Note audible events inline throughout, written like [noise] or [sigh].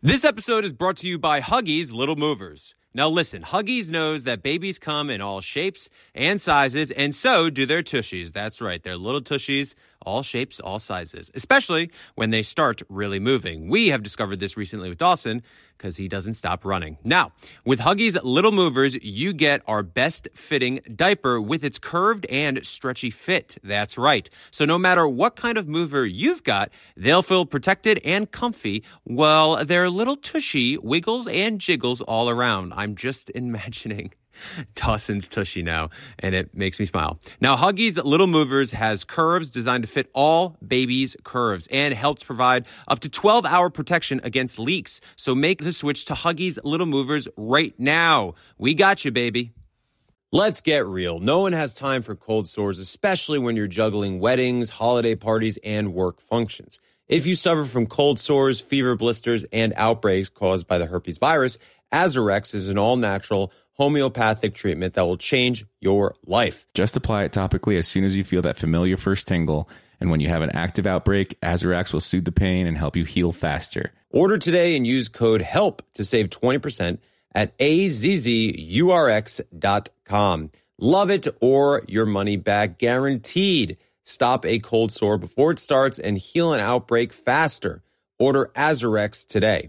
This episode is brought to you by Huggies Little Movers. Now listen, Huggies knows that babies come in all shapes and sizes, and so do their tushies. That's right, they're little tushies, all shapes, all sizes, especially when they start really moving. We have discovered this recently with Dawson because he doesn't stop running. Now, with Huggies Little Movers, you get our best fitting diaper with its curved and stretchy fit. That's right. So no matter what kind of mover you've got, they'll feel protected and comfy while their little tushy wiggles and jiggles all around. I'm just [laughs] imagining Dawson's tushy now, and it makes me smile. Now, Huggies Little Movers has curves designed to fit all babies' curves and helps provide up to 12 hour protection against leaks. So make the switch to Huggies Little Movers right now. We got you, baby. Let's get real. No one has time for cold sores, especially when you're juggling weddings, holiday parties, and work functions. If you suffer from cold sores, fever blisters, and outbreaks caused by the herpes virus, Azarex is an all natural homeopathic treatment that will change your life. Just apply it topically as soon as you feel that familiar first tingle. And when you have an active outbreak, Azarax will soothe the pain and help you heal faster. Order today and use code HELP to save 20% at azzurx.com. Love it or your money back guaranteed. Stop a cold sore before it starts and heal an outbreak faster. Order Azarex today.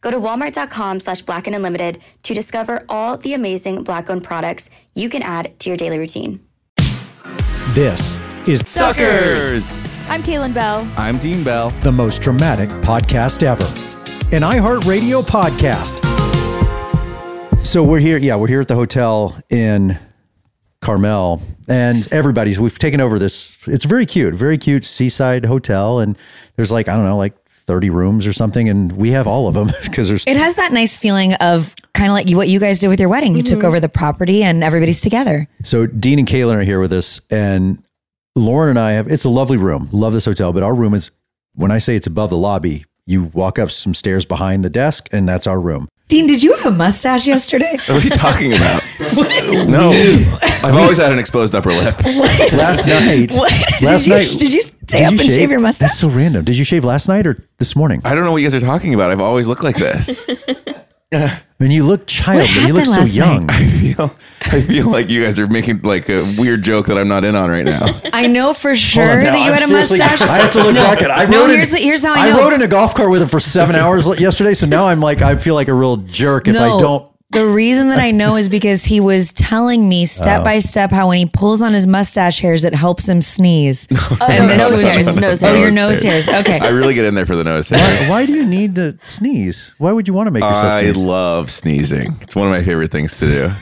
Go to walmart.com slash black and unlimited to discover all the amazing black owned products you can add to your daily routine. This is Suckers! I'm Caelynn Bell. I'm Dean Bell. the most dramatic podcast ever, an iHeartRadio podcast. So we're here, yeah, we're here at the hotel in Carmel, and everybody's we've taken over this. It's very cute, very cute seaside hotel, and there's like I don't know, like 30 rooms or something, and we have all of them [laughs] because there's It has that nice feeling of kind of like you, what you guys did with your wedding. You took mm-hmm. over the property and everybody's together. So Dean and Caelynn are here with us, and Lauren and I have. It's a lovely room. Love this hotel, but our room is. When I say it's above the lobby, you walk up some stairs behind the desk, and that's our room. Dean, did you have a mustache yesterday? [laughs] What are you talking about? [laughs] no. I've always had an exposed upper lip. Last night, What? last did you, night, Did you stay did up you and shave? your mustache? That's so random. Did you shave last night or this morning? I don't know what you guys are talking about. I've always looked like this. [laughs] I mean, you look childly. You look happened so last young. night? I feel, I feel like you guys are making like a weird joke that I'm not in on right now. [laughs] I know for sure on now, that you I'm had a mustache. I have to look back at. I No, rode in- here's- here's how I I know. rode in a golf cart with him for seven hours yesterday, so now I'm like, I feel like a real jerk if I No. don't. The reason that I know is because he was telling me Oh. step by step how when he pulls on his mustache hairs, it helps him sneeze. [laughs] and no, nose hairs, nose oh, hairs. your nose hairs. Okay. I really get in there for the nose hairs. why do you need to sneeze? Why would you want to make yourself I sneeze? love sneezing. It's one of my favorite things to do.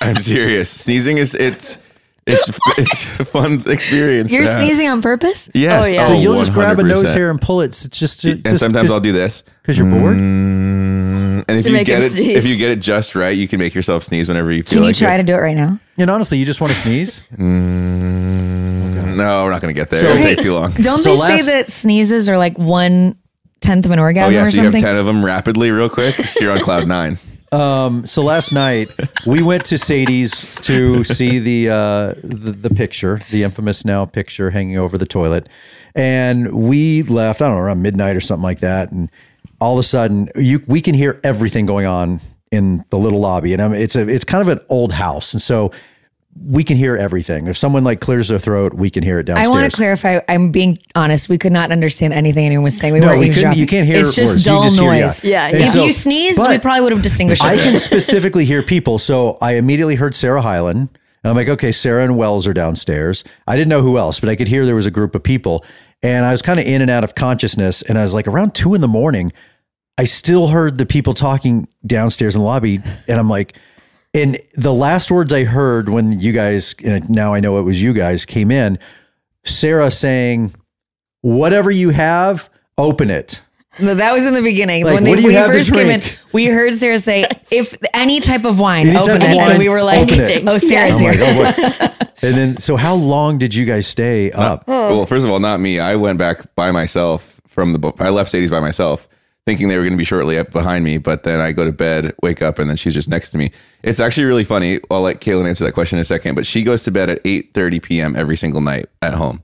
I'm serious. Sneezing is it's it's it's a fun experience. You're yeah. sneezing on purpose? Yes. Oh, yeah. so you'll just grab a nose hair and pull it. It's just, And just sometimes I'll do this. because you're bored. Mm, and if To you make get it, sneeze. if you get it just right, you can make yourself sneeze whenever you feel Can you like try it. to do it right now? And honestly, you just want to sneeze. [laughs] Mm, no, we're not going to get there. So- It'll Hey, take too long. Don't So they last- say that sneezes are like one tenth of an Oh orgasm yeah, or so you have ten of them rapidly, real quick. You're on cloud nine. [laughs] Um, so last night we went to Sadie's to see the, uh, the the picture, the infamous now picture hanging over the toilet, and we left. I don't know around midnight or something like that, and all of a sudden you we can hear everything going on in the little lobby, and I mean, it's a it's kind of an old house, and so we can hear everything. If someone like clears their throat, we can hear it downstairs. I downstairs. want to clarify. I'm being honest. We could not understand anything anyone was saying. We No, weren't we couldn't- eavesdropping. you can't hear It's just words. Dull just hear- yeah. noise. Yeah, And yeah. If so- you sneezed, we probably would have distinguished. I us. can [laughs] specifically hear people. So I immediately heard Sarah Hyland. And I'm like, okay, Sarah and Wells are downstairs. I didn't know who else, but I could hear there was a group of people. And I was kind of in and out of consciousness. And I was like, around two in the morning, I still heard the people talking downstairs in the lobby. And I'm like, and the last words I heard when you guys, and now I know it was you guys, came in, Sarah saying, whatever you have, open it. No, that was in the beginning. Like, when what they, when have to first came in, we heard Sarah say, "If any type of wine, Any open it," wine, and we were like, open it. "Oh, Sarah's I'm like, oh, [laughs] and then, so how long did you guys stay up? Well, first of all, not me. I went back by myself from the. bo- I left Sadie's by myself, thinking they were going to be shortly up behind me. But then I go to bed, wake up, and then she's just next to me. It's actually really funny. I'll let Caelynn answer that question in a second. But she goes to bed at eight thirty p.m. every single night at home.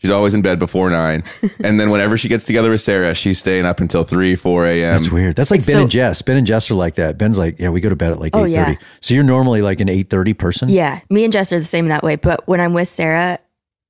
She's always in bed before nine, [laughs] and then whenever she gets together with Sarah, she's staying up until three, four a.m. That's weird. That's like Ben so- and Jess. Ben and Jess are like that. Ben's like, yeah, we go to bed at like Oh, eight yeah. So you're normally like an eight thirty person. Yeah, me and Jess are the same in that way. But when I'm with Sarah,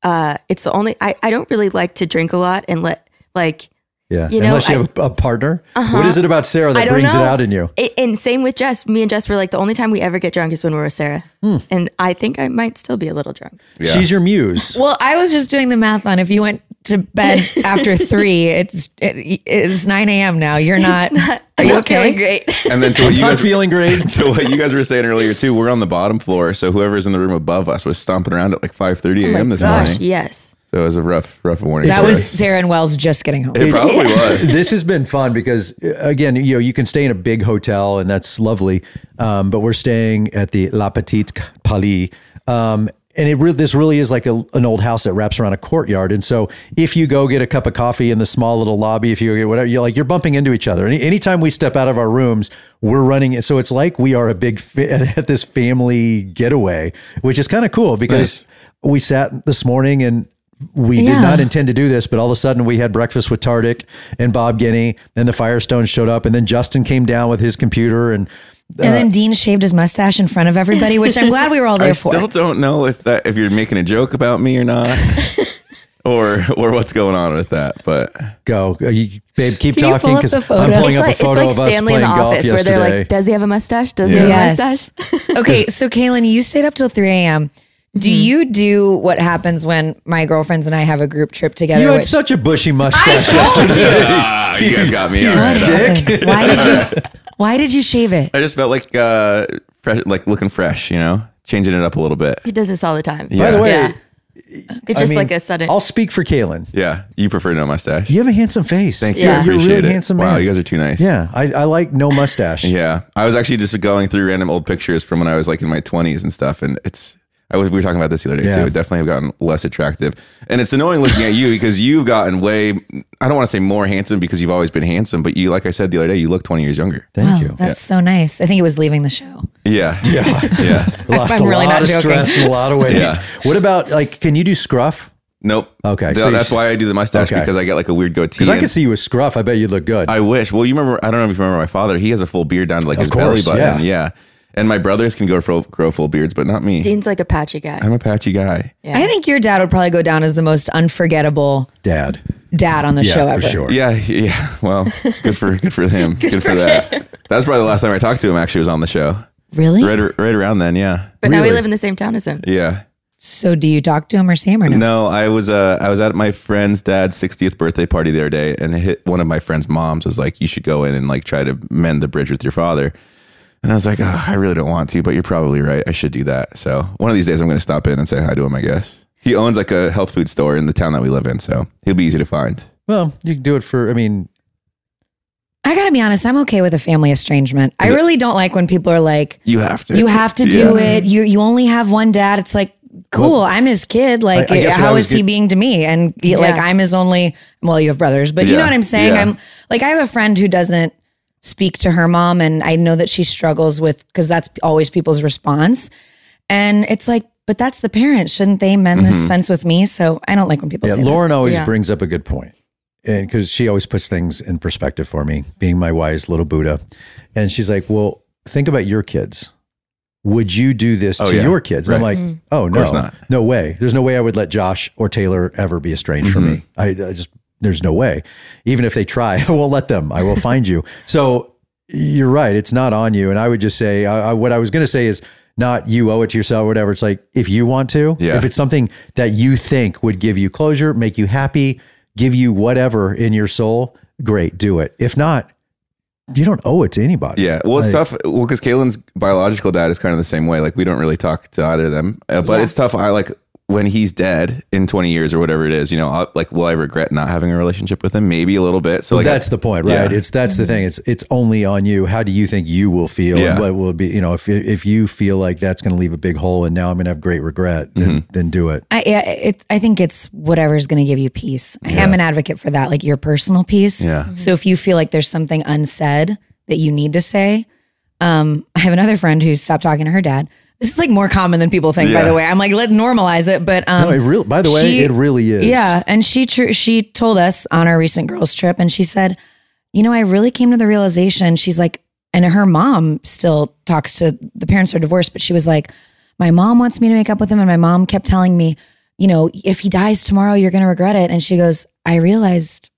uh, it's the only I, I don't really like to drink a lot and let like yeah. You know, Unless you I- have a, a partner. Uh-huh. What is it about Sarah that don't brings it out in you? it, and same with Jess. Me and Jess were like the only time we ever get drunk is when we're with Sarah, Hmm. and I think I might still be a little drunk. Yeah. She's your muse. Well, I was just doing the math on if you went to bed [laughs] after three, it's it, it's nine a.m. now. You're not. are you okay? feeling great. and then to what [laughs] you guys feeling great. [laughs] to what you guys were saying earlier too, we're on the bottom floor, so whoever's in the room above us was stomping around at like five thirty Oh my a.m. this gosh, morning. yes. So it was a rough, rough morning. That for was. Sarah and Wells just getting home. It probably was. [laughs] this has been fun because uh, again, you know, you can stay in a big hotel and that's lovely. Um, but we're staying at the Le Petit Pali. Um, and it really, this really is like a, an old house that wraps around a courtyard. And so if you go get a cup of coffee in the small little lobby, if you get whatever, you're like, you're bumping into each other. Any, anytime we step out of our rooms, we're running. So it's like we are a big, fa- [laughs] at this family getaway, which is kind of cool because we sat this morning and we did not intend to do this, but all of a sudden we had breakfast with Tartick and Bob Guiney, and the Firestone showed up, and then Justin came down with his computer, and and then Dean shaved his mustache in front of everybody, which I'm glad we were all [laughs] there I for. still don't know if that if you're making a joke about me or not, [laughs] or or what's going on with that. But go, Uh, you, babe, keep Can talking because? I'm pulling It's up like a photo it's of like us Stanley in playing the golf office where they're yesterday. like, "Does he have a mustache? Does he Yeah. have a Yes. mustache?" okay, so Caelynn, you stayed up till 3 a.m. Do Mm-hmm. you do what happens when my girlfriends and I have a group trip together? you had which- such a bushy mustache yesterday. [laughs] ah, you guys got me. All What right. happened? Why did you? [laughs] Why did you shave it? I just felt like uh, fresh, like looking fresh. You know, changing it up a little bit. He does this all the time. Yeah. By the way, Yeah. It's I just mean, like a sudden. I'll speak for Caelynn. Yeah, you prefer no mustache. You have a handsome face. Thank you. Yeah. I You're a appreciate really it. handsome wow, you guys are too nice. Yeah, I, I like no mustache. [laughs] Yeah, I was actually just going through random old pictures from when I was like in my 20s and stuff, and it's. I was. We were talking about this the other day Yeah. too. It definitely have gotten less attractive, and it's annoying looking at you [laughs] because you've gotten way. I don't want to say more handsome because you've always been handsome, but you, like I said the other day, you look 20 years younger. Thank Wow, you. That's so nice. I think it was leaving the show. Yeah, [laughs] Yeah. [laughs] yeah. Lost I'm a really lot not of joking. stress and a lot of weight. Yeah. What about like? Can you do scruff? Nope. Okay, Th- so that's why I do the mustache Okay. because I get like a weird goatee. Because I and- could see you with scruff. I bet you'd look good. I wish. Well, you remember? I don't know if you remember my father. He has a full beard down to like Of his course, belly button. yeah. Yeah. And my brothers can go for grow full beards, but not me. Dean's like a patchy guy. I'm a patchy guy. Yeah. I think your dad would probably go down as the most unforgettable Dad. dad on the Yeah, show for ever. sure. Yeah, yeah. Well, good for good for him. [laughs] good, for, that. That's probably the last time I talked to him. Actually, was on the show. Really? Right, right around then. Yeah, but now we Really? live in the same town as him. yeah. So do you talk to him or see him or no? No, I was uh I was at my friend's dad's 60th birthday party the other day, and hit one of my friend's moms was like, "You should go in and like try to mend the bridge with your father." And I was like, oh, "I really don't want to, but you're probably right. I should do that." So one of these days, I'm going to stop in and say hi to him. I guess he owns like a health food store in the town that we live in, so he'll be easy to find. Well, you can do it for. I mean, I gotta be honest, I'm okay with a family estrangement. I Is it- really don't like when people are like, You have to. you have to do Yeah. it. You you only have one dad. It's like, cool. I'm his kid. Like, I- I guess what I how was is he get- being to me? And he- like, I'm his only. Well, you have brothers, but you know what I'm saying. Yeah. I'm like, I have a friend who doesn't speak to her mom, and I know that she struggles with because that's always people's response. And it's like, but that's the parent. Shouldn't they mend this Mm-hmm. fence with me? So I don't like when people yeah, say that. Lauren always Yeah. brings up a good point, and because she always puts things in perspective for me, being my wise little Buddha, and she's like, "Well, think about your kids. Would you do this Oh, to yeah. your kids?" And I'm Right. like, "Oh no, not. no way. There's no way I would let Josh or Taylor ever be estranged from me. I, I just there's no way. Even if they try, [laughs] I won't let them. I will find you." [laughs] So you're right. It's not on you. And I would just say, I, I, what I was going to say is not you owe it to yourself or whatever. It's like, if you want to, Yeah. if it's something that you think would give you closure, make you happy, give you whatever in your soul, great, do it. If not, you don't owe it to anybody. Yeah, well, it's Like- tough. Well, because Caelynn's biological dad is kind of the same way. Like, we don't really talk to either of them, uh, but Yeah. it's tough. I like when he's dead in 20 years or whatever it is, you know, I'll, like, will I regret not having a relationship with him? Maybe a little bit. So Well, like, that's the point, right? Yeah. It's that's the thing. It's it's only on you. How do you think you will feel? Yeah. And what will be? You know, if if you feel like that's going to leave a big hole, and now I'm going to have great regret, then Mm-hmm. then do it. I, yeah, it, I think it's whatever's going to give you peace. I am an advocate for that, like your personal peace. Yeah. So if you feel like there's something unsaid that you need to say, um, I have another friend who stopped talking to her dad. This is like more common than people think, by the way. I'm like, let normalize it, but um, No, it real. By the way, she- it really is. yeah, and she tr- she told us on our recent girls trip, and she said, you know, I really came to the realization. She's like, and her mom still talks to the parents are divorced, but she was like, my mom wants me to make up with him, and my mom kept telling me, you know, if he dies tomorrow, you're going to regret it. And she goes, I realized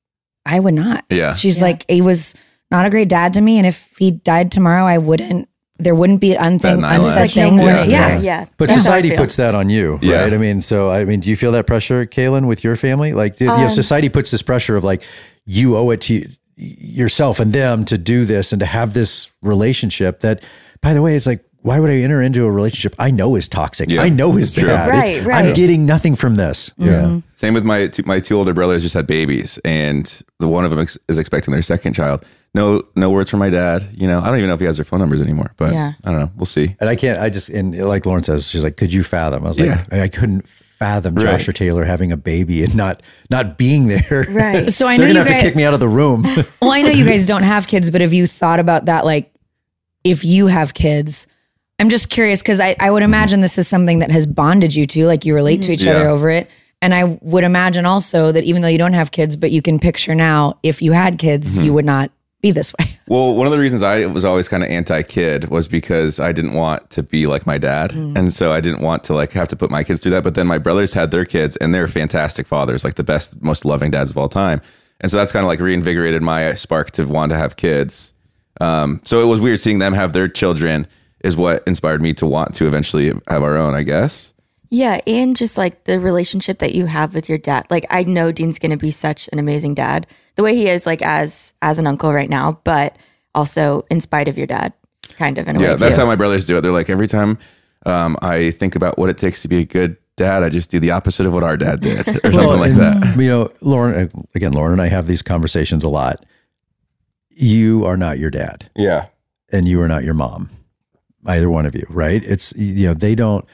I would not. Yeah. She's like, he was not a great dad to me, and if he died tomorrow, I wouldn't. There wouldn't be unthing, That unsaid Like things. Yeah. Yeah. yeah. yeah. But That's society puts that on you, Yeah. right? I mean, so I mean, do you feel that pressure, Caelynn, with your family? Like, do- you know, Um, society puts this pressure of like you owe it to y- yourself and them to do this and to have this relationship. That, by the way, it's like, why would I enter into a relationship I know is toxic? Yeah, I know is it's bad. Right, It's- right. I'm getting nothing from this. Yeah. Same with my two, my two older brothers just had babies, and the one of them ex- is expecting their second child. No, no words from my dad. You know, I don't even know if he has their phone numbers anymore. But Yeah. I don't know. We'll see. And I can't, I just, and like Lauren says, she's like, could you fathom? I was Yeah. like, I couldn't fathom Right. Josh or Taylor having a baby and not, not being there. [laughs] Right. [laughs] So I They're know you to have guys. to kick me out of the room. [laughs] Well, I know you guys don't have kids, but have you thought about that? Like, if you have kids, I'm just curious because I, I would mm-hmm. imagine this is something that has bonded you two, like you relate to mm-hmm. each other over it. And I would imagine also that even though you don't have kids, but you can picture now if you had kids, you mm-hmm. would not be this way. [laughs] Well, one of the reasons I was always kind of anti-kid was because I didn't want to be like my dad, and so I didn't want to like have to put my kids through that. But then my brothers had their kids, and they're fantastic fathers, like the best, most loving dads of all time. And so that's kind of like reinvigorated my spark to want to have kids. Um, so it was weird seeing them have their children is what inspired me to want to eventually have our own. I guess. Yeah, and just like the relationship that you have with your dad. Like I know Dean's going to be such an amazing dad. The way he is like as as an uncle right now, but also in spite of your dad kind of in a Yeah, way that's too. how my brothers do it. They're like every time um, I think about what it takes to be a good dad, I just do the opposite of what our dad did, or something like and, that. You know, Lauren, uh, again, Lauren and I have these conversations a lot. You are not your dad Yeah. and you are not your mom, either one of you, right? It's, you know, they don't,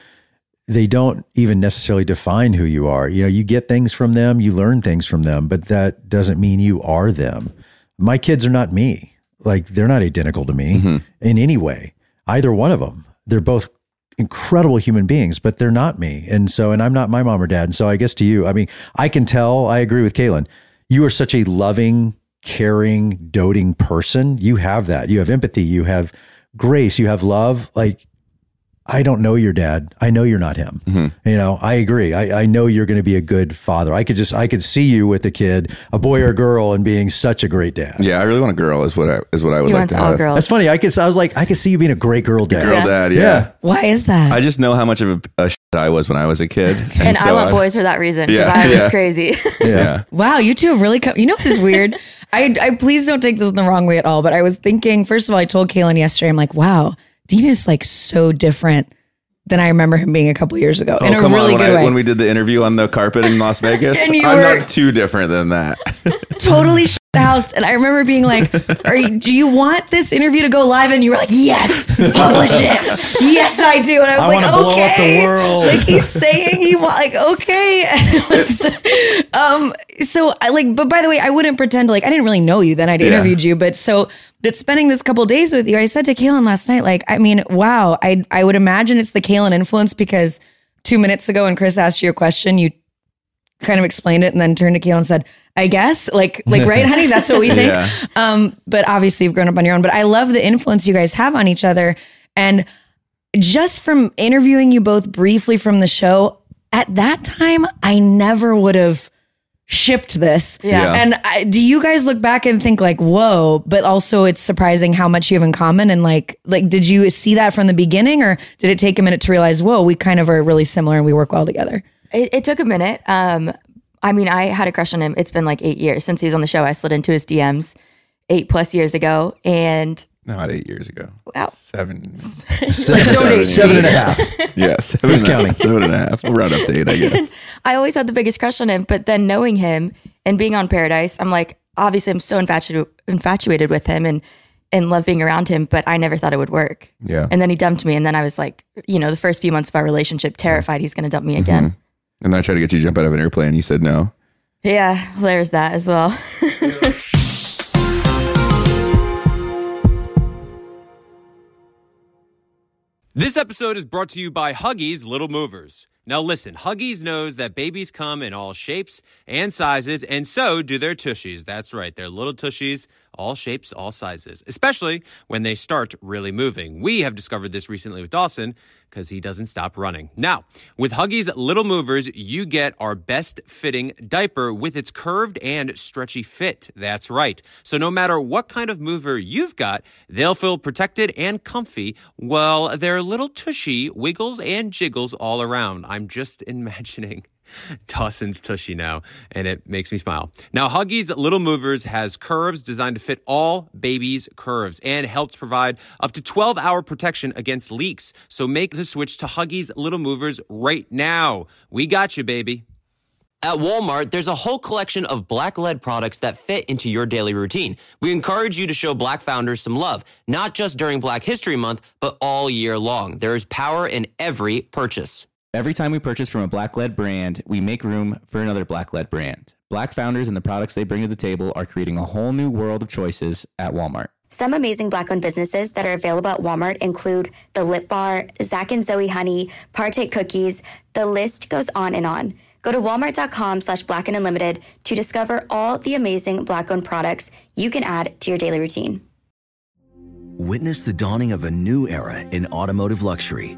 they don't even necessarily define who you are. You know, you get things from them, you learn things from them, but that doesn't mean you are them. My kids are not me. Like they're not identical to me mm-hmm. in any way, either one of them. They're both incredible human beings, but they're not me. And so, and I'm not my mom or dad. And so I guess to you, I mean, I can tell, I agree with Caelynn. You are such a loving, caring, doting person. You have that. You have empathy. You have grace. You have love. Like, I don't know your dad. I know you're not him. Mm-hmm. You know, I agree. I, I know you're going to be a good father. I could just, I could see you with a kid, a boy or girl, and being such a great dad. Yeah, I really want a girl. Is what I is what I would he like wants to all have. girls. That's funny. I could, I was like, I could see you being a great girl dad. Girl Yeah. dad. Yeah. Yeah. Why is that? I just know how much of a, a shit I was when I was a kid, [laughs] And I so want boys for that reason because Yeah, I was yeah. crazy. [laughs] Yeah. Wow, you two have really come. You know what is weird? [laughs] I, I please don't take this in the wrong way at all. But I was thinking, first of all, I told Caelynn yesterday, I'm like, wow, Dean is like so different than I remember him being a couple years ago oh, in a Oh, come really on! When, good I, way. when we did the interview on the carpet in Las [laughs] Vegas, I'm were- not too different than that. totally [laughs] housed. And I remember being like, Are you, do you want this interview to go live? And you were like, yes, publish it. Yes, I do. And I was I like, wanna blow up the okay. Like he's saying he want like, okay. Like, [laughs] so, um, so I like, but by the way, I wouldn't pretend like I didn't really know you then I'd Yeah. interviewed you. But so that spending this couple days with you, I said to Caelynn last night, like, I mean, wow, I I would imagine it's the Caelynn influence because two minutes ago when Chris asked you a question, you kind of explained it and then turned to Kayla and said, I guess, like, like, right, honey, that's what we [laughs] think. Yeah. Um, but obviously you've grown up on your own, but I love the influence you guys have on each other. And just from interviewing you both briefly from the show, at that time, I never would have shipped this. Yeah. Yeah. And I, do you guys look back and think like, whoa, but also it's surprising how much you have in common. And like, like, did you see that from the beginning or did it take a minute to realize, whoa, we kind of are really similar and we work well together? It, it took a minute. Um, I mean, I had a crush on him. It's been like eight years since he was on the show. I slid into his DMs eight plus years ago, and Not eight years ago. Wow. Seven. [laughs] Seven, Don't seven and a half. [laughs] Yeah. Seven Who's and a- counting? Seven and a half. We'll round up to eight, I guess. [laughs] I always had the biggest crush on him, but then knowing him and being on Paradise, I'm like, obviously, I'm so infatuated infatuated with him and and love being around him, but I never thought it would work. Yeah. And then he dumped me, and then I was like, you know, the first few months of our relationship, terrified he's going to dump me mm-hmm. again. And then I tried to get you to jump out of an airplane. You said no. Yeah, there's that as well. [laughs] This episode is brought to you by Huggies Little Movers. Now listen, Huggies knows that babies come in all shapes and sizes, and so do their tushies. That's right, they're little tushies, all shapes, all sizes, especially when they start really moving. We have discovered this recently with Dawson because he doesn't stop running. Now, with Huggies Little Movers, you get our best fitting diaper with its curved and stretchy fit. That's right. So no matter what kind of mover you've got, they'll feel protected and comfy while their little tushy wiggles and jiggles all around. I'm just [laughs] imagining Dawson's tushy now, and it makes me smile. Now, Huggies Little Movers has curves designed to fit all babies' curves and helps provide up to 12 hour protection against leaks. So make the switch to Huggies Little Movers right now. We got you, baby. At Walmart, there's a whole collection of black led products that fit into your daily routine. We encourage you to show black founders some love, not just during Black History Month, but all year long. There is power in every purchase. Every time we purchase from a black led brand, we make room for another black led brand. Black founders and the products they bring to the table are creating a whole new world of choices at Walmart. Some amazing black owned businesses that are available at Walmart include The Lip Bar, Zach and Zoe Honey, Partake Cookies. The list goes on and on. Go to walmart.com slash black and unlimited to discover all the amazing black owned products you can add to your daily routine. Witness the dawning of a new era in automotive luxury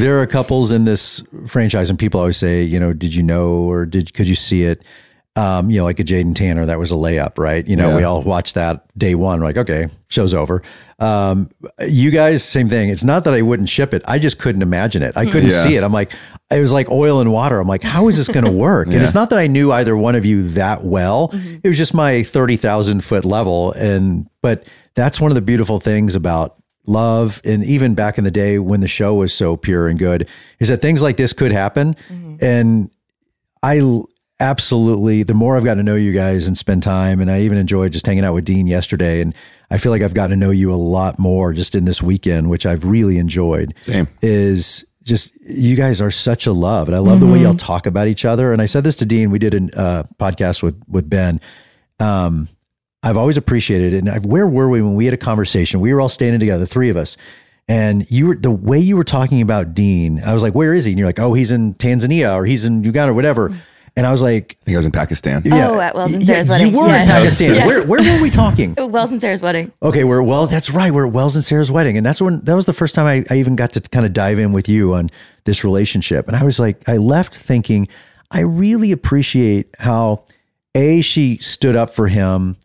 There are couples in this franchise, and people always say, you know, did you know or did could you see it? Um, you know, like a Jade and Tanner, that was a layup, right? You know, Yeah. we all watched that day one, like, okay, show's over. Um, you guys, same thing. It's not that I wouldn't ship it. I just couldn't imagine it. I couldn't Yeah. see it. I'm like, it was like oil and water. I'm like, how is this going [laughs] to work? And it's not that I knew either one of you that well. It was just my 30,000 foot level. And, but that's one of the beautiful things about love. And even back in the day when the show was so pure and good is that things like this could happen. And i absolutely the more i've gotten to know you guys and spend time and i even enjoyed just hanging out with dean yesterday and i feel like i've gotten to know you a lot more just in this weekend which i've really enjoyed Same. is just you guys are such a love and i love the way y'all talk about each other. And i said this to dean we did a uh, podcast with with ben. Um, I've always appreciated it. And I've, where were we when we had a conversation? We were all standing together, the three of us, and you were the way you were talking about Dean. I was like, "Where is he?" And you're like, "Oh, he's in Tanzania or he's in Uganda or whatever." Mm. And I was like, I think I was in Pakistan. Oh, at Wells and yeah, Sarah's wedding. You were in Pakistan. Yes. Where where were we talking? [laughs] Wells and Sarah's wedding. Okay, we're well. That's right. We're at Wells and Sarah's wedding, and that's when that was the first time I, I even got to kind of dive in with you on this relationship. And I was like, I left thinking, I really appreciate how a she stood up for him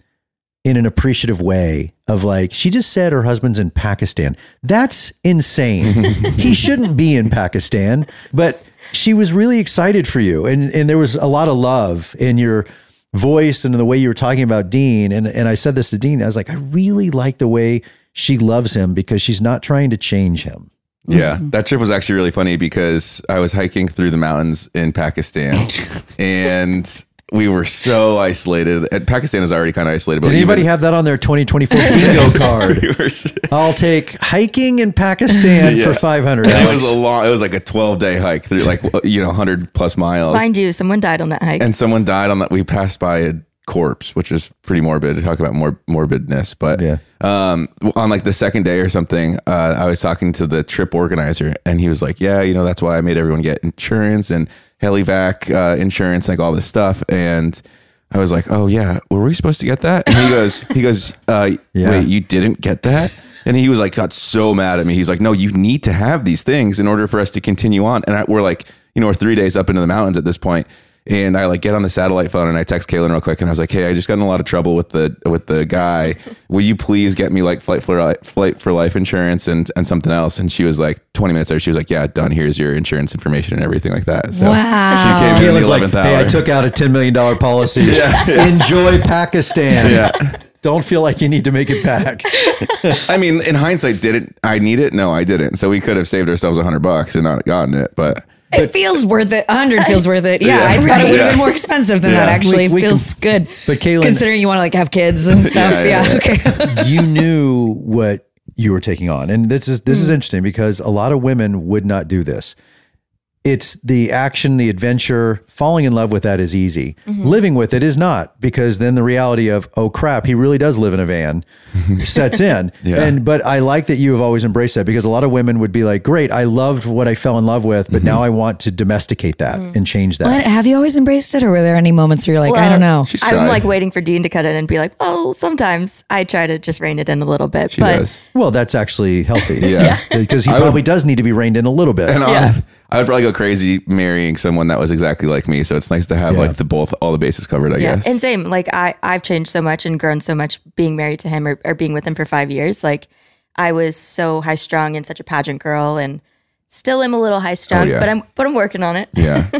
in an appreciative way of like she just said her husband's in Pakistan. That's insane. [laughs] he shouldn't be in Pakistan, but she was really excited for you and and there was a lot of love in your voice and in the way you were talking about Dean and and I said this to Dean. I was like I really like the way she loves him because she's not trying to change him. Yeah, that trip was actually really funny because I was hiking through the mountains in Pakistan, [laughs] and we were so isolated. And Pakistan is already kind of isolated. But Did anybody even- have that on their 2024 [laughs] bingo card? we were [laughs] I'll take hiking in Pakistan Yeah. for 500. It was a long. It was like a twelve day hike through like you know hundred plus miles. Mind you, someone died on that hike. and someone died on that. We passed by a corpse, which is pretty morbid to talk about more morbidness. But Yeah. um, on like the second day or something, uh, I was talking to the trip organizer, and he was like, "Yeah, you know, that's why I made everyone get insurance and helivac uh, insurance, like all this stuff." And I was like, "Oh yeah, were we supposed to get that?" And he goes, "He goes, [laughs] uh, Yeah. wait, you didn't get that?" And he was like, got so mad at me. He's like, "No, you need to have these things in order for us to continue on." And I, we're like, you know, we're three days up into the mountains at this point, and I like get on the satellite phone and I text Caelynn real quick, and I was like, "Hey, I just got in a lot of trouble with the with the guy. [laughs] Will you please get me like flight for flight for life insurance and and something else?" And she was like, twenty minutes later, she was like, "Yeah, done. Here's your insurance information and everything like that." So Wow. she came in Caitlin's at the like, eleventh hey, I took out a $10 million policy. [laughs] Yeah. Enjoy Pakistan. Yeah. Don't feel like you need to make it back. [laughs] I mean, in hindsight, didn't I need it? No, I didn't. So we could have saved ourselves a hundred bucks and not gotten it. But It feels worth it. 100 feels [laughs] worth it. Yeah, Yeah. I thought it would have Yeah. been more expensive than that. Actually, We- feels good. But Caelynn- considering you want to like have kids and [laughs] stuff. Yeah, yeah, yeah, okay. [laughs] you knew what you were taking on. And this is this is hmm. interesting because a lot of women would not do this. It's the action, the adventure, falling in love with that is easy. Mm-hmm. Living with it is not because then the reality of, oh crap, he really does live in a van [laughs] sets in. [laughs] Yeah. And but I like that you have always embraced that because a lot of women would be like, Great, I loved what I fell in love with, but mm-hmm. now I want to domesticate that mm-hmm. and change that. Well, have you always embraced it, or were there any moments where you're like, I don't know? I'm tried. like waiting for Dean to cut in and be like, "Oh, sometimes I try to just rein it in a little bit." she but does. well, that's actually healthy. [laughs] Yeah. Because he I would- probably does need to be reined in a little bit. And I, I would probably go crazy marrying someone that was exactly like me. So it's nice to have Yeah. like the both all the bases covered. I yeah, guess. and same. Like I, I've changed so much and grown so much being married to him or, or being with him for five years. Like I was so high strung and such a pageant girl, and still am a little high strung. Oh, yeah. But I'm, but I'm working on it. yeah. [laughs]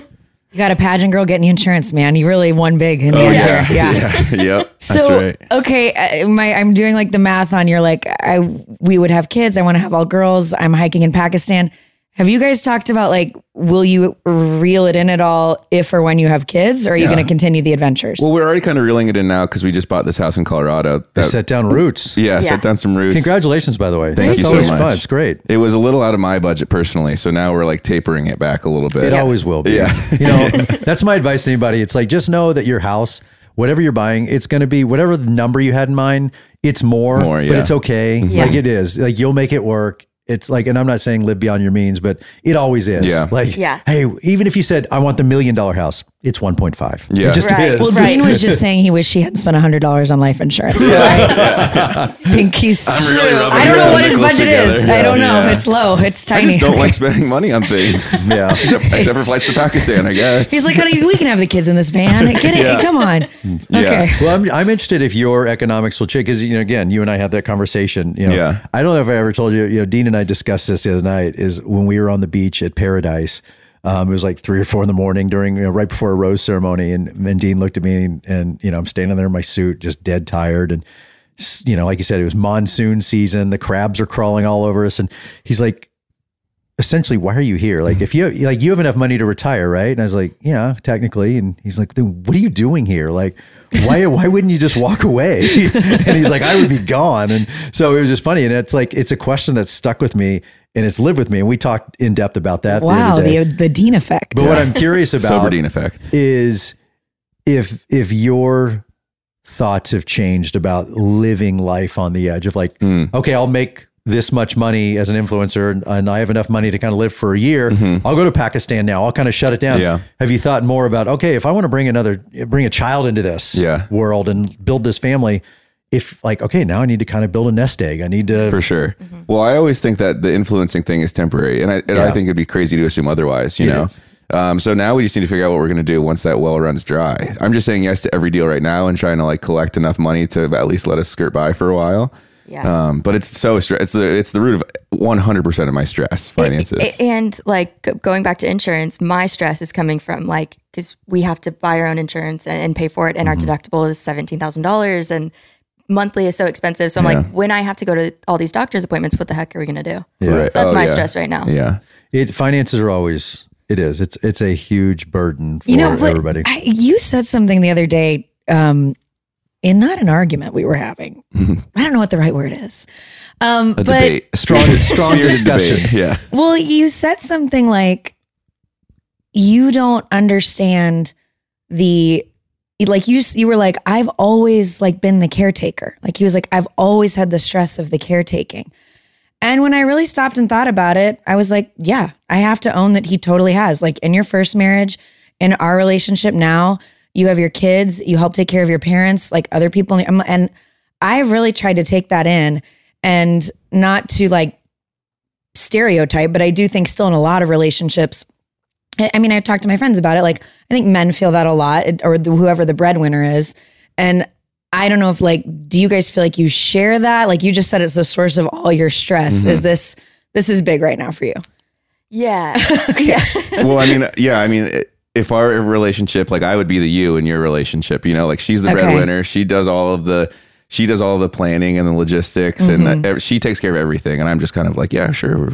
You got a pageant girl getting you insurance, man. You really won big in the Oh, end yeah. Yeah. [laughs] yeah. Yep. So That's right. okay, uh, my I'm doing like the math on you're like I we would have kids. I want to have all girls. I'm hiking in Pakistan. Have you guys talked about like will you reel it in at all if or when you have kids, or are you Yeah. going to continue the adventures? Well, we're already kind of reeling it in now because we just bought this house in Colorado. They That- set down roots. yeah, Yeah. set down some roots. Congratulations, by the way. Thank That's you so much. fun. It's great. It was a little out of my budget personally, so now we're like tapering it back a little bit. It always will be. Yeah. you know, [laughs] that's my advice to anybody. It's like just know that your house, whatever you're buying, it's going to be whatever the number you had in mind. It's more, More, but it's okay. Mm-hmm. Yeah. Like it is. Like you'll make it work. It's like, and I'm not saying live beyond your means, but it always is. Yeah. Like, Yeah. hey, even if you said I want the million dollar house, it's 1.5. Yeah. It just Right. is. well, Right. Dean was just [laughs] saying he wished he hadn't spent hundred dollars on life insurance. So [laughs] I think he's. I'm really rubbing I don't know what his budget together. is. I don't know. Yeah. It's low. It's I tiny. just don't like [laughs] spending money on things. yeah. except, except for flights to Pakistan, I guess. He's like, honey, we can have the kids in this van. Get it? Come on. Yeah. Okay. Well, I'm, I'm interested if your economics will change because you know again you and I had that conversation. You know, Yeah. I don't know if I ever told you. You know, Dean and I discussed this the other night. Is when we were on the beach at Paradise. Um, it was like three or four in the morning during you know, right before a rose ceremony, and, and Dean looked at me and, and you know I'm standing there in my suit, just dead tired, and you know like you said, it was monsoon season. The crabs are crawling all over us, and he's like, essentially, why are you here? Like, if you like, you have enough money to retire, right? And I was like, yeah, technically. And he's like, then what are you doing here? Like, why, why wouldn't you just walk away? [laughs] and he's like, I would be gone. And so it was just funny. And it's like, it's a question that's stuck with me and it's lived with me. And we talked in depth about that. the Wow. other day. The the Dean effect. but what I'm curious [laughs] about Sober Dean effect. is if if your thoughts have changed about living life on the edge of like Hmm. okay i'll make this much money as an influencer and, and i have enough money to kind of live for a year i'll go to pakistan now i'll kind of shut it down Mm-hmm. Yeah. have you thought more about okay if i want to bring another bring a child into this Yeah. world and build this family if like okay now i need to kind of build a nest egg i need to For sure. Well, I always think that the influencing thing is temporary, and I, and I think it'd be crazy to assume otherwise. You It know. is. Um, so now we just need to figure out what we're going to do once that well runs dry. I'm just saying yes to every deal right now and trying to like collect enough money to at least let us skirt by for a while. Yeah. Um, but it's so stre- it's the it's the root of 100 percent of my stress finances. A- and like going back to insurance, my stress is coming from like because we have to buy our own insurance and, and pay for it, and Mm-hmm. our deductible is seventeen thousand dollars, and monthly is so expensive. So I'm Yeah. like, when I have to go to all these doctor's appointments, what the heck are we gonna do? Yeah. Right. So that's Oh, my yeah. stress right now. yeah. it finances are always It is. It's it's a huge burden for you know, but everybody. I, you said something the other day, um, in not an argument we were having. I don't know what the right word is. Um, A but debate. Strong- [laughs] strong discussion. debate. Yeah. Well, you said something like you don't understand the like you you were like I've always like been the caretaker. Like he was like I've always had the stress of the caretaking. And when I really stopped and thought about it, I was like, yeah, I have to own that he totally has. Like in your first marriage, in our relationship now, you have your kids, you help take care of your parents, like other people. And I've really tried to take that in and not to like stereotype, but I do think still in a lot of relationships. I I mean, I've talked to my friends about it. Like, I think men feel that a lot, or the, whoever the breadwinner is. And I don't know if, like, do you guys feel like you share that? Like, you just said it's the source of all your stress. Is mm-hmm. this this is big right now for you? Yeah. [laughs] yeah. well, I mean, yeah, I mean, if our relationship, like I would be the you in your relationship, you know, like she's the Okay. breadwinner. She does all of the, she does all the planning and the logistics and Mm-hmm. that, she takes care of everything. And I'm just kind of like, yeah, sure.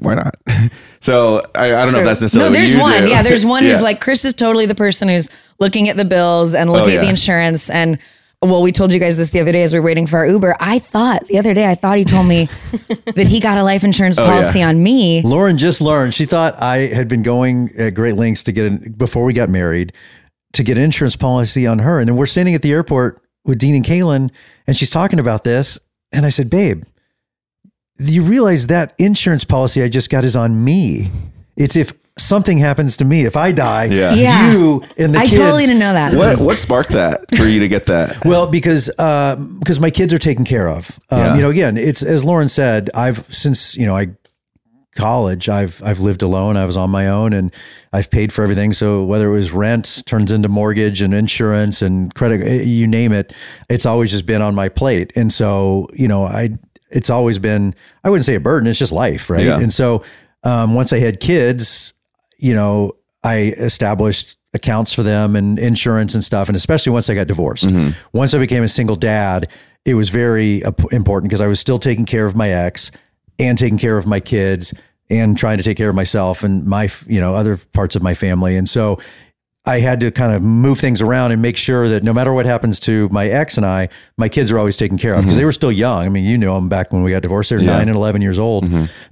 Why not? [laughs] so I, I don't know if that's necessarily No, there's one. do. Yeah, there's one who's [laughs] like Chris is totally the person who's looking at the bills and looking Oh, at the insurance and well, we told you guys this the other day as we were waiting for our Uber. I thought the other day, I thought he told me [laughs] that he got a life insurance Oh, policy yeah. on me. Lauren just learned. She thought I had been going at great lengths to get an, before we got married to get an insurance policy on her. And then we're standing at the airport with Dean and Caelynn, and she's talking about this. And I said, "Babe, you realize that insurance policy I just got is on me. It's if something happens to me, if I die, Yeah. Yeah. you and the I kids." totally didn't know that. What, what sparked that for you to get that? [laughs] Well, because uh, because my kids are taken care of. Um, Yeah. You know, again, it's as Lauren said. I've since you know I college. I've I've lived alone. I was on my own, and I've paid for everything. So whether it was rent turns into mortgage and insurance and credit, eh, you name it, it's always just been on my plate. And so you know, I it's always been I wouldn't say a burden. It's just life, right? Yeah. And so um, once I had kids, you know, I established accounts for them and insurance and stuff. And especially once I got divorced, once I became a single dad, it was very uh, important because I was still taking care of my ex and taking care of my kids and trying to take care of myself and my, you know, other parts of my family. And so I had to kind of move things around and make sure that no matter what happens to my ex and I, my kids are always taken care of because they were still young. I mean, you know them back when we got divorced. They were nine and 11 years old.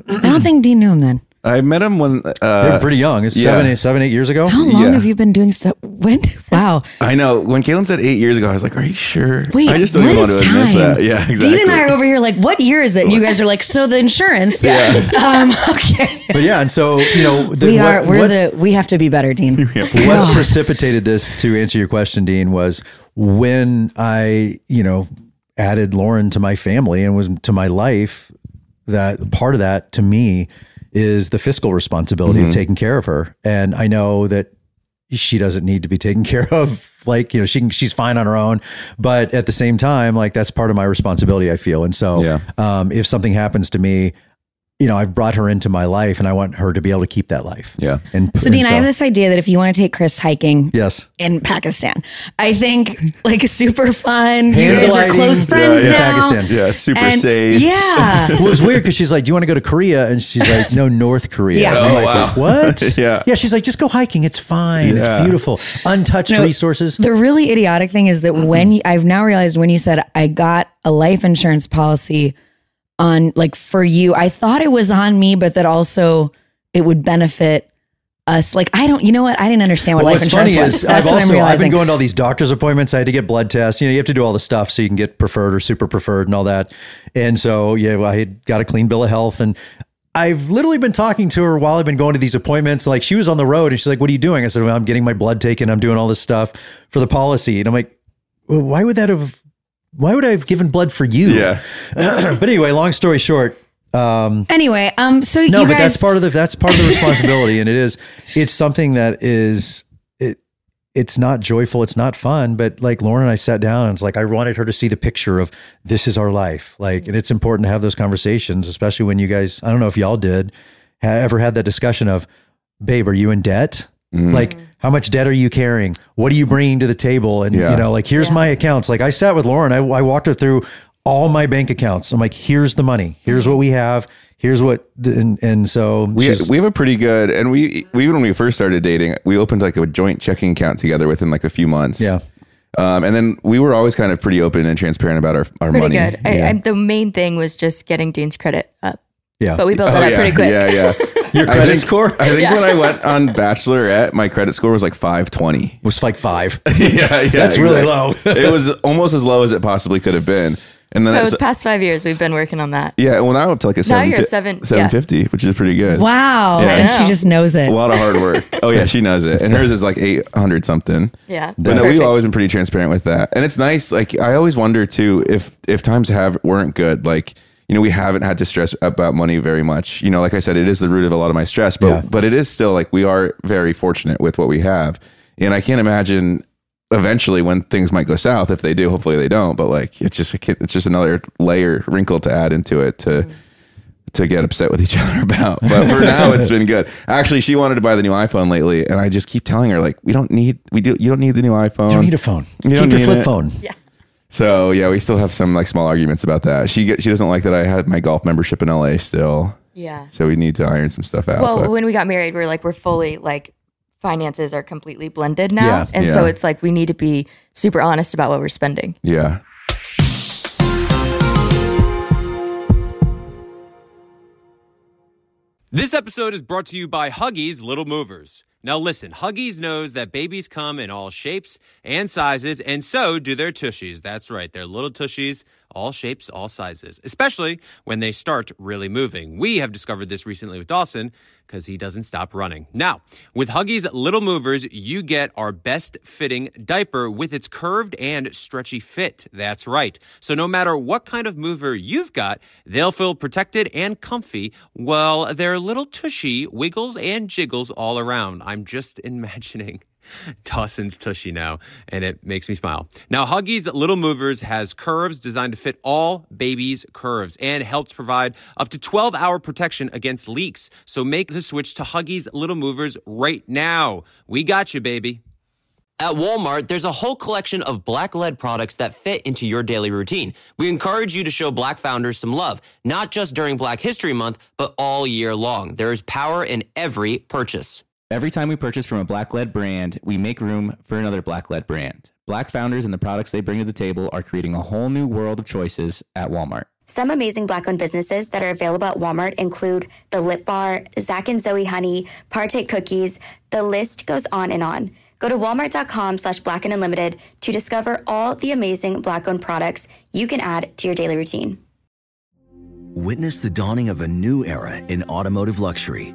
I don't think Dean knew him then. I met him when, They uh, were pretty young. It's yeah. seven, eight, seven, eight years ago. How long Yeah. have you been doing stuff? When? Wow. [laughs] I know when Caelynn said eight years ago, I was like, are you sure? Wait, I just don't what even want is to time? admit that. Yeah, exactly. Dean and I are over here like, what year is it? And you guys are like, so the insurance. Yeah. [laughs] Um, okay. But yeah, and so you know, the, We what, are. We're what, the. We have to be better, Dean. [laughs] what precipitated this to answer your question, Dean, was when I, you know, added Lauren to my family and was to my life. That part of that to me is the fiscal responsibility of taking care of her, and I know that she doesn't need to be taken [laughs] care of. Like you know, she can, she's fine on her own, but at the same time, like that's part of my responsibility. I feel, and so Yeah. um, if something happens to me, you know, I've brought her into my life, and I want her to be able to keep that life. Yeah. And So, and Dean, I have this idea that if you want to take Chris hiking Yes. in Pakistan, I think like super fun. You Hand guys are close friends Yeah, yeah. now. Pakistan. Yeah, super And- safe. Yeah. well, [laughs] it was weird because she's like, "Do you want to go to Korea?" And she's like, "No, North Korea." Yeah. And I'm Oh, like, wow. What? [laughs] Yeah. Yeah. She's like, "Just go hiking. It's fine. Yeah. It's beautiful. Untouched No, resources." The really idiotic thing is that when mm-hmm. you, I've now realized when you said I got a life insurance policy on like for you, I thought it was on me, but that also it would benefit us. Like I don't, you know what? I didn't understand what Well, life insurance funny was. is That's I've what also I'm I've been going to all these doctor's appointments. I had to get blood tests. You know, you have to do all the stuff so you can get preferred or super preferred and all that. And so yeah, well, I had got a clean bill of health and. I've literally been talking to her while I've been going to these appointments. Like she was on the road and she's like, "What are you doing?" I said, well, "I'm getting my blood taken. I'm doing all this stuff for the policy." And I'm like, well, "Why would that have? Why would I have given blood for you?" Yeah. [clears throat] but anyway, long story short, um, anyway, um, so no, you but guys, that's part of the that's part of the responsibility, and it is it's something that is it it's not joyful, it's not fun, but like Lauren and I sat down and it's like I wanted her to see the picture of this is our life, like, and it's important to have those conversations, especially when you guys I don't know if y'all did ha- ever had that discussion of, babe, are you in debt? Mm-hmm. Like, how much debt are you carrying? What are you bringing to the table? And Yeah. you know, like, here's my accounts. Like, I sat with Lauren. I, I walked her through all my bank accounts. I'm like, here's the money. Here's what we have. Here's what, and, and so We, she's- we have a pretty good, and we, we even when we first started dating, we opened like a joint checking account together within like a few months. Yeah. Um, and then we were always kind of pretty open and transparent about our, our Pretty money. good. I, I, the main thing was just getting Dean's credit up, yeah. but we built Oh, that up yeah, pretty quick. Yeah, yeah. [laughs] Your I credit think- score I think when I went on [laughs] Bachelorette, my credit score was like 520. was like five. [laughs] yeah, yeah. [laughs] That's really low. it was almost as low as it possibly could have been. And then So that's, the past five years, we've been working on that. yeah, well now I'm up to like a Now seven, you're a seven- yeah. 750, which is pretty good. Wow. Yeah. And she just knows it. A lot of hard work. Oh yeah, she knows it. And hers is like 800 something. Yeah. But no, we've always been pretty transparent with that. And it's nice. Like I always wonder too if if times have weren't good, like you know, we haven't had to stress about money very much. You know, like I said, it is the root of a lot of my stress, but Yeah. but it is still like we are very fortunate with what we have. And I can't imagine eventually when things might go south if they do hopefully they don't but like it's just it's just another layer wrinkle to add into it to mm. to get upset with each [laughs] other about but for now it's been good actually she wanted to buy the new iphone lately and i just keep telling her like we don't need we do you don't need the new iphone You don't need a phone. You Keep don't your flip it. phone. So yeah we still have some like small arguments about that she get, she doesn't like that i had my golf membership in la still Yeah. so we need to iron some stuff out Well, but- when we got married, we are like, we're fully like finances are completely blended now. Yeah. and so it's like we need to be super honest about what we're spending. yeah This episode is brought to you by Huggies Little Movers. Now listen, Huggies knows that babies come in all shapes and sizes, and so do their tushies. That's right, they're little tushies, all shapes, all sizes, especially when they start really moving. We have discovered this recently with Dawson because he doesn't stop running. Now, with Huggies Little Movers, you get our best fitting diaper with its curved and stretchy fit. That's right. So no matter what kind of mover you've got, they'll feel protected and comfy while their little tushy wiggles and jiggles all around. I'm just [laughs] imagining Dawson's tushy now, and it makes me smile. Now, Huggies Little Movers has curves designed to fit all babies' curves and helps provide up to 12 hour protection against leaks. So make the switch to Huggies Little Movers right now. We got you, baby. At Walmart, there's a whole collection of black led products that fit into your daily routine. We encourage you to show black founders some love, not just during Black History Month, but all year long. There is power in every purchase. Every time we purchase from a black led brand, we make room for another black led brand. Black founders and the products they bring to the table are creating a whole new world of choices at Walmart. Some amazing black owned businesses that are available at Walmart include The Lip Bar, Zach and Zoe Honey, Partake Cookies. The list goes on and on. Go to walmart.com slash black and unlimited to discover all the amazing black owned products you can add to your daily routine. Witness the dawning of a new era in automotive luxury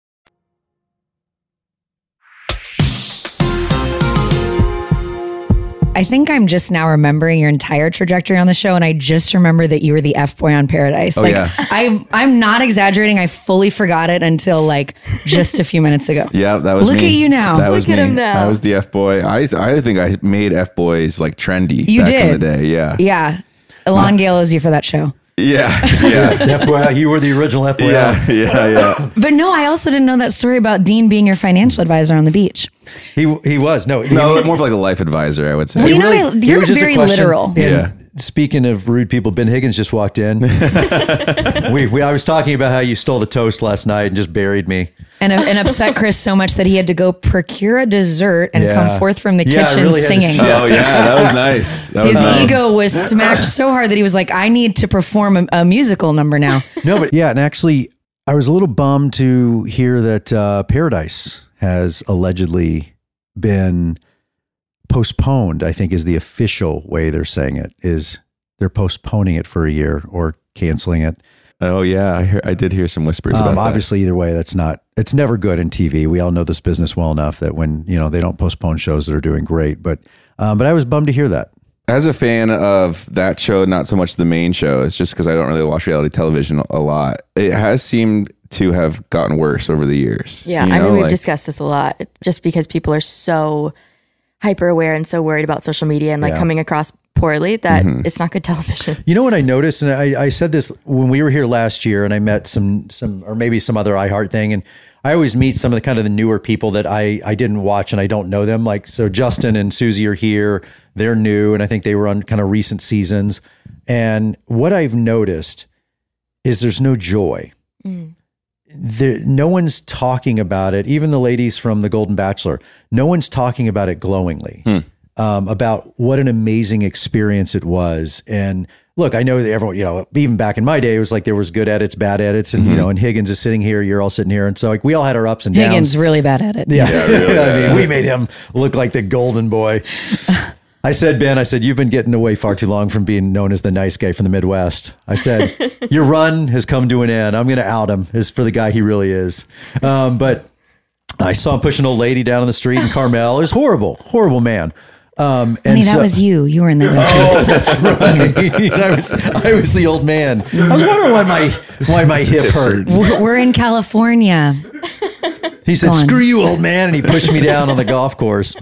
I think I'm just now remembering your entire trajectory on the show, and I just remember that you were the F boy on Paradise. Oh, like yeah. I, I'm not exaggerating. I fully forgot it until like just a few minutes ago. Yeah, that was Look me. at you now. That was at me. him now. I was the F boy. I I think I made F boys like trendy You back in the did. day. Yeah. Yeah, Elan Gale owes you for that show. Yeah. [laughs] Yeah. FYI, you were the original FYI. yeah. Yeah. Yeah. [laughs] But no, I also didn't know that story about Dean being your financial advisor on the beach. He he was no he, No, more of like a life advisor, I would say. Well, you know, really- I- it you're was just a very literal. And Yeah. Speaking of rude people, Ben Higgins just walked in. [laughs] we, we I was talking about how you stole the toast last night and just buried me. and, and upset Chris so much that he had to go procure a dessert and Yeah. come forth from the Yeah, kitchen really had to singing. Oh yeah, that was nice. That was His nice. ego was smacked so hard that he was like, I need to perform a, a musical number now. No, but yeah, and actually, I was a little bummed to hear that uh, Paradise has allegedly been postponed. I think is the official way they're saying it. Is they're postponing it for a year or canceling it. Oh yeah, I, hear, I did hear some whispers Um, about that. obviously, either way, that's not. It's never good in TV. We all know this business well enough that when you know they don't postpone shows that are doing great. But um, but I was bummed to hear that. As a fan of that show, not so much the main show, it's just because I don't really watch reality television a lot. It has seemed to have gotten worse over the years. Yeah, You I mean we've like- discussed this a lot, just because people are so hyper aware and so worried about social media and like Yeah. coming across poorly that Mm-hmm. it's not good [laughs] television. You know what I noticed, and I, I said this when we were here last year, and I met some some or maybe some other iHeart thing, and I always meet some of the kind of the newer people that I I didn't watch and I don't know them. Like so, Justin and Susie are here; they're new, and I think they were on kind of recent seasons. And what I've noticed is there's no joy. There, no one's talking about it. Even the ladies from the Golden Bachelor, no one's talking about it glowingly um, about what an amazing experience it was. And look, I know that everyone, you know, even back in my day, it was like there was good edits, bad edits, and you know, and Higgins is sitting here, you're all sitting here, and so like we all had our ups and downs. Higgins really bad at it. Yeah, [laughs] I mean, we made him look like the golden boy. [laughs] I said, Ben, I said, you've been getting away far too long from being known as the nice guy from the Midwest. I said, [laughs] your run has come to an end. I'm going to out him as for the guy he really is. Um, but I saw him push an old lady down on the street in Carmel. It was horrible, horrible man. Um, and Honey, that was you. You were in there. [laughs] weren't? Oh, that's right. [laughs] I was I was the old man. I was wondering why my why my hip hurt. We're we're in California. He said, Go on. "Screw you, old man," and he pushed me down on the golf course.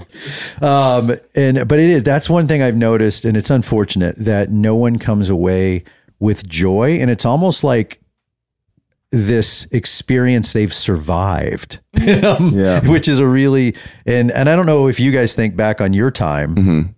Um, and but it is that's one thing I've noticed, and it's unfortunate that no one comes away with joy, and it's almost like this experience they've survived, [laughs] um, Yeah. which is a really and and I don't know if you guys think back on your time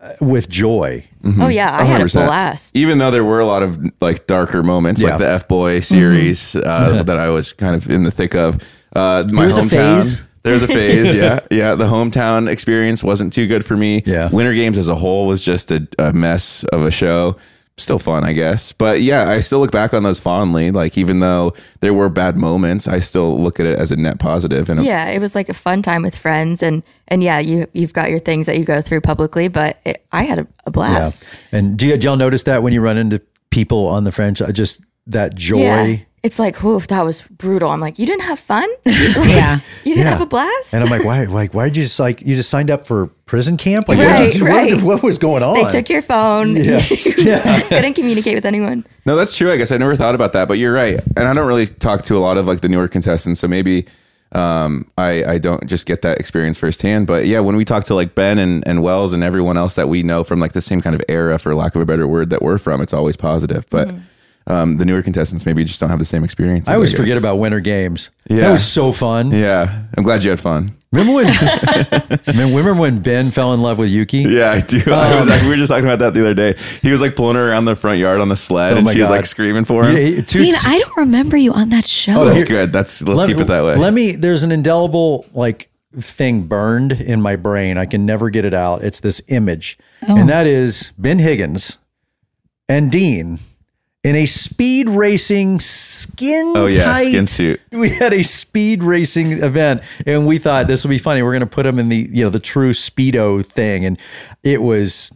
uh, with joy. Oh yeah, I had a blast. Even though there were a lot of like darker moments, Yeah. like the F Boy series uh, that I was kind of in the thick of. Uh, my was a hometown. phase. There was a phase, [laughs] yeah, yeah. The hometown experience wasn't too good for me. Yeah. Winter Games as a whole was just a, a mess of a show. Still fun, I guess. But yeah, I still look back on those fondly. Like even though there were bad moments, I still look at it as a net positive. And Yeah, it was like a fun time with friends, and and yeah, you you've got your things that you go through publicly, but it, I had a, a blast. And do you, do y'all notice that when you run into people on the franchise, just that joy? Yeah. It's like, oof, that was brutal. I'm like, you didn't have fun? [laughs] [laughs] Yeah. You didn't Yeah. have a blast? And I'm like, why? Like, why did you just like you just signed up for prison camp? Like, Right, what, did you, what, right. did- what was going on? they took your phone. Yeah. [laughs] yeah. Couldn't communicate with anyone. No, that's true. I guess I never thought about that, but you're right. And I don't really talk to a lot of like the newer contestants, so maybe um, I I don't just get that experience firsthand. But yeah, when we talk to like Ben and, and Wells and everyone else that we know from like the same kind of era, for lack of a better word, that we're from, it's always positive. But um, the newer contestants maybe just don't have the same experience. I always forget about winter games. Yeah. That was so fun. Yeah, I'm glad you had fun. Remember when? [laughs] Remember when Ben fell in love with Yuki? Yeah, I do. [laughs] I was like, we were just talking about that the other day. He was like pulling her around the front yard on the sled, Oh and my she was like screaming for him. Yeah, it- two- Dean, I don't remember you on that show. Oh, That's good. That's let's let- keep it that way. Let me. There's an indelible like thing burned in my brain. I can never get it out. It's this image, Oh. and that is Ben Higgins and Dean in a speed racing skin. Oh, yeah, tight- skin suit. [laughs] We had a speed racing event, and we thought this would be funny. We're going to put them in the you know the true speedo thing, and it was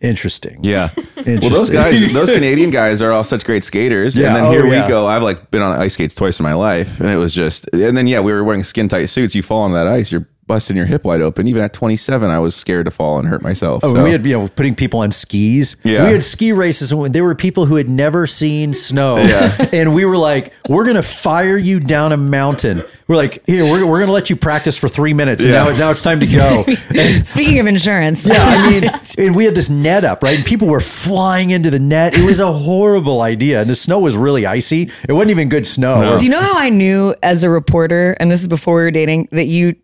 interesting. Yeah. [laughs] Well, those guys, those [laughs] Canadian guys are all such great skaters. Yeah, And then oh, here yeah. we go. I've like been on ice skates twice in my life. And it was just, and then, yeah, we were wearing skin tight suits. You fall on that ice, you're busting your hip wide open. Even at 27, I was scared to fall and hurt myself. Oh, so. we had you know putting people on skis. Yeah. we had ski races, and there were people who had never seen snow. [laughs] Yeah. [laughs] and we were like, "We're gonna fire you down a mountain." We're like, "Here, we're, we're gonna let you practice for three minutes, and now now it's time to go." [laughs] And- Speaking of insurance, yeah, I mean, and we had this net up, right? And people were flying into the net. It was a horrible idea, and the snow was really icy. It wasn't even good snow. Do you know how I knew as a reporter, and this is before we were dating, that you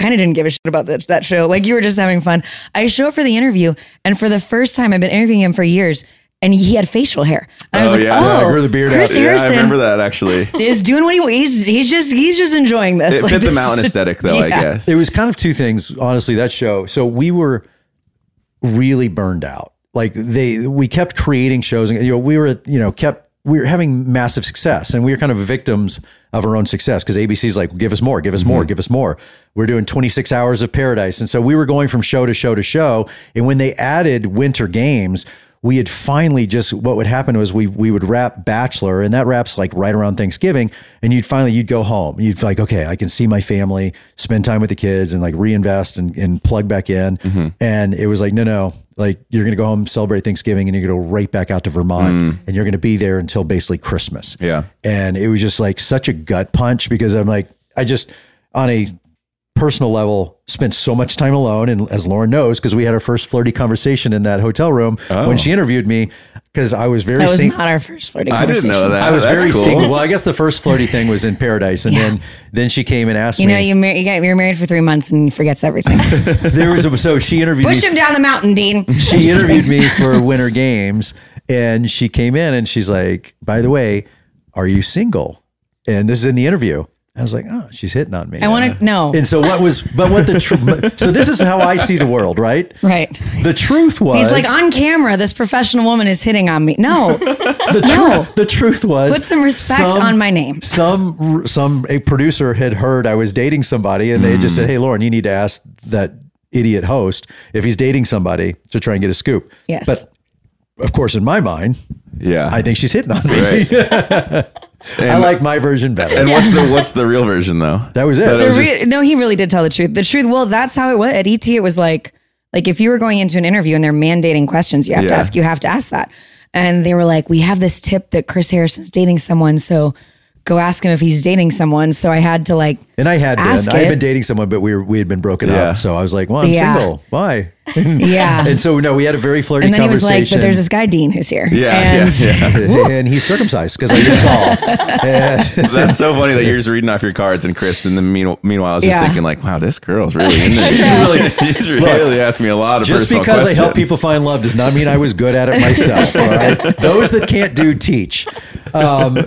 kind of didn't give a shit about that, that show? Like you were just having fun. I show up for the interview, and for the first time, I've been interviewing him for years, and he had facial hair. And I was Oh, like, yeah. oh, Yeah, grew the beard Chris out. yeah, I remember that actually. is doing what he he's he's just he's just enjoying this. It Like, fit the this mountain is- aesthetic, though, I [laughs] guess. It was kind of two things, honestly, that show. So we were really burned out. Like they we kept creating shows and you know, we were, you know, kept we were having massive success and we were kind of victims of our own success because ABC's like, give us more, give us more, mm-hmm. give us more. We're doing 26 hours of paradise. And so we were going from show to show to show. And when they added winter games, we had finally just what would happen was we we would wrap Bachelor and that wraps like right around Thanksgiving and you'd finally you'd go home. You'd like okay I can see my family spend time with the kids and like reinvest and, and plug back in. Mm-hmm. And it was like no no like you're gonna go home celebrate Thanksgiving and you're gonna go right back out to Vermont mm. and you're gonna be there until basically Christmas. Yeah. and it was just like such a gut punch because I'm like I just on a personal level spent so much time alone and as Lauren knows because we had our first flirty conversation in that hotel room when oh. she interviewed me because I was very That was sing- not our first flirting I didn't know that. I was That's very cool. single. Well, I guess the first flirty thing was in paradise, and then then she came and asked You me. know, you, mar- you got, you're married for three months and he forgets everything. [laughs] there was a, so she interviewed Push me. him down the mountain, Dean. She interviewed me for Winter Games, and she came in and she's like, "By the way, are you single?" And this is in the interview. I was like, "Oh, she's hitting on me." I want to know. And so what was? But what the truth? so this is how I see the world, right? Right. The truth was He's like, on camera, this professional woman is hitting on me. No, [laughs] the No. truth. The truth was Put some respect on my name. Some some a producer had heard I was dating somebody, and they just said, mm. "Hey, Lauren, you need to ask that idiot host if he's dating somebody to try and get a scoop." Yes. but of course, in my mind, Yeah. I think she's hitting on me. Right. [laughs] I like my version better. And what's the what's the real version though? That was it. That The was The just- no, he really did tell the truth. The truth. Well, that's how it was at ET. It was like, like if you were going into an interview and they're mandating questions, you have to ask. You have to ask that. And they were like, we have this tip that Chris Harrison's dating someone, so go ask him if he's dating someone. So I had to like, and I had been. Ask I had been dating someone, but we were we had been broken Yeah. up. So I was like, "Well, I'm Yeah. single. Why?" [laughs] yeah. and so no, we had a very flirty And then he was conversation. like, but there's this guy Dean who's here. yeah, and yeah, yeah. [laughs] and he's circumcised because I just saw. [laughs] That's so funny that you're just reading off your cards, and Chris, and the mean, meanwhile, I was just Yeah. thinking like, wow, this girl's really in this. She's really, she's really asking me a lot of Just personal because I help people find love does not mean I was good at it myself. all right, those that can't do teach. Um,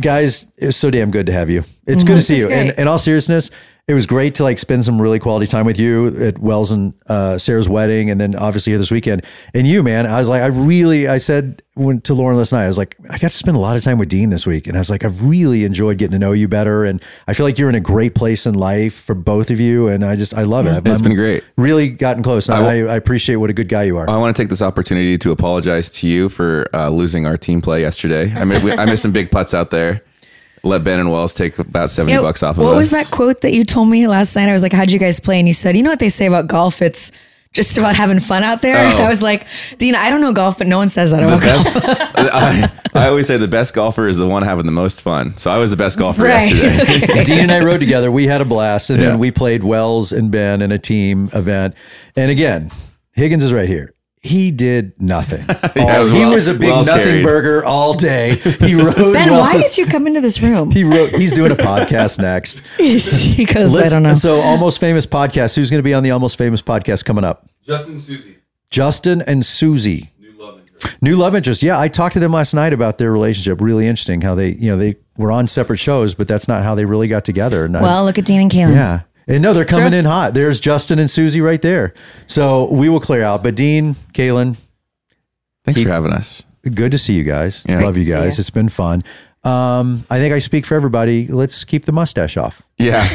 guys, it's so damn good to have you. It's good to see you. And in all seriousness, it was great to like spend some really quality time with you at Wells and uh, Sarah's wedding, and then obviously here this weekend. And you, man, I was like, I really, I said when, to Lauren last night, I was like, I got to spend a lot of time with Dean this week, and I was like, I've really enjoyed getting to know you better, and I feel like you're in a great place in life for both of you, and I just, I love it. It's I'm been great. Really gotten close. And I I, I appreciate what a good guy you are. I want to take this opportunity to apologize to you for uh, losing our team play yesterday. I mean, we, I missed some big putts out there. Let Ben and Wells take about seventy Yeah, bucks off of what us. was that quote that you told me last night? I was like, "How'd you guys play?" And you said, "You know what they say about golf? It's just about having fun out there." [laughs] Oh. I was like, "Dean, I don't know golf, but no one says that The about golf." [laughs] I, I always say the best golfer is the one having the most fun. So I was the best golfer Right. yesterday. [laughs] Dean and I rode together. We had a blast, and Yeah. then we played Wells and Ben in a team event. And again, Higgins is right here. He did nothing. [laughs] Yeah, All- was he well- was a big Wells nothing carried. burger all day. He rode. [laughs] ben, why Wells's- did you come into this room? He wrote. He's doing a podcast [laughs] next. he goes, "I Let's- don't know." So, almost famous podcast. Who's going to be on the almost famous podcast coming up? Justin and Susie. Justin and Susie. New love interest. New love interest. Yeah, I talked to them last night about their relationship. Really interesting how they, you know, they were on separate shows, but that's not how they really got together. And I- well, look at Dean and Caelynn. yeah. And no, they're coming in hot. There's Justin and Susie right there. So we will clear out. But Dean, Caelynn, Thanks for having us. good to see you guys. Yeah. Love you guys. you. It's been fun. Um, I think I speak for everybody. Let's keep the mustache off. Yeah,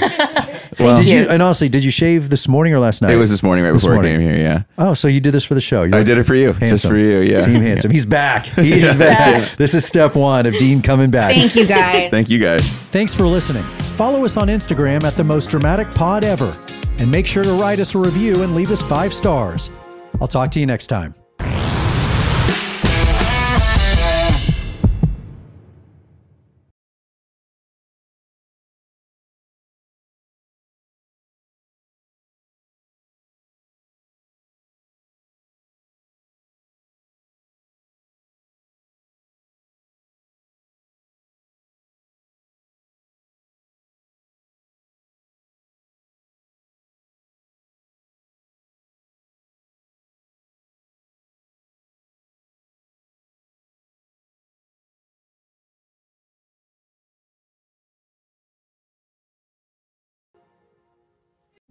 [laughs] did you, and honestly, did you shave this morning or last night? it was this morning right This before morning. I came here. Yeah, Oh, so you did this for the show. You're I did it for you, just for you. Yeah, Team handsome. He's back. [laughs] He's back. This is step one of Dean coming back. Thank you guys. [laughs] Thank you guys. Thanks for listening. Follow us on Instagram at the most dramatic pod ever. And make sure to write us a review and leave us five stars. I'll talk to you next time.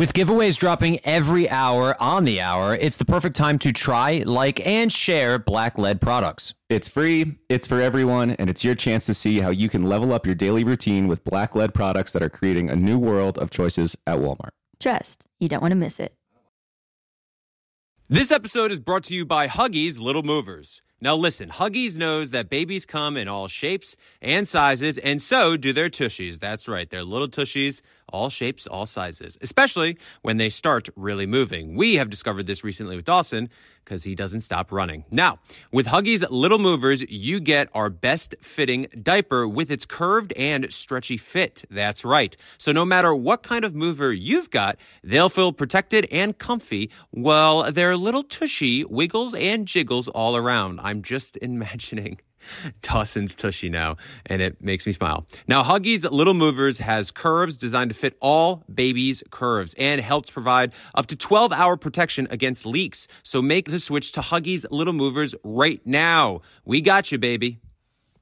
With giveaways dropping every hour on the hour, it's the perfect time to try, like, and share Black Lead products. It's free, it's for everyone, and it's your chance to see how you can level up your daily routine with Black Lead products that are creating a new world of choices at Walmart. Trust, you don't want to miss it. This episode is brought to you by Huggies Little Movers. Now listen, Huggies knows that babies come in all shapes and sizes, and so do their tushies. That's right, their little tushies, all shapes, all sizes, especially when they start really moving. We have discovered this recently with Dawson because he doesn't stop running. Now, with Huggies Little Movers, you get our best fitting diaper with its curved and stretchy fit. That's right. So no matter what kind of mover you've got, they'll feel protected and comfy while their little tushy wiggles and jiggles all around. I'm just [laughs] imagining Dawson's tushy now, and it makes me smile. Now, Huggies Little Movers has curves designed to fit all babies' curves and helps provide up to 12 hour protection against leaks. So make the switch to Huggies Little Movers right now. We got you, baby.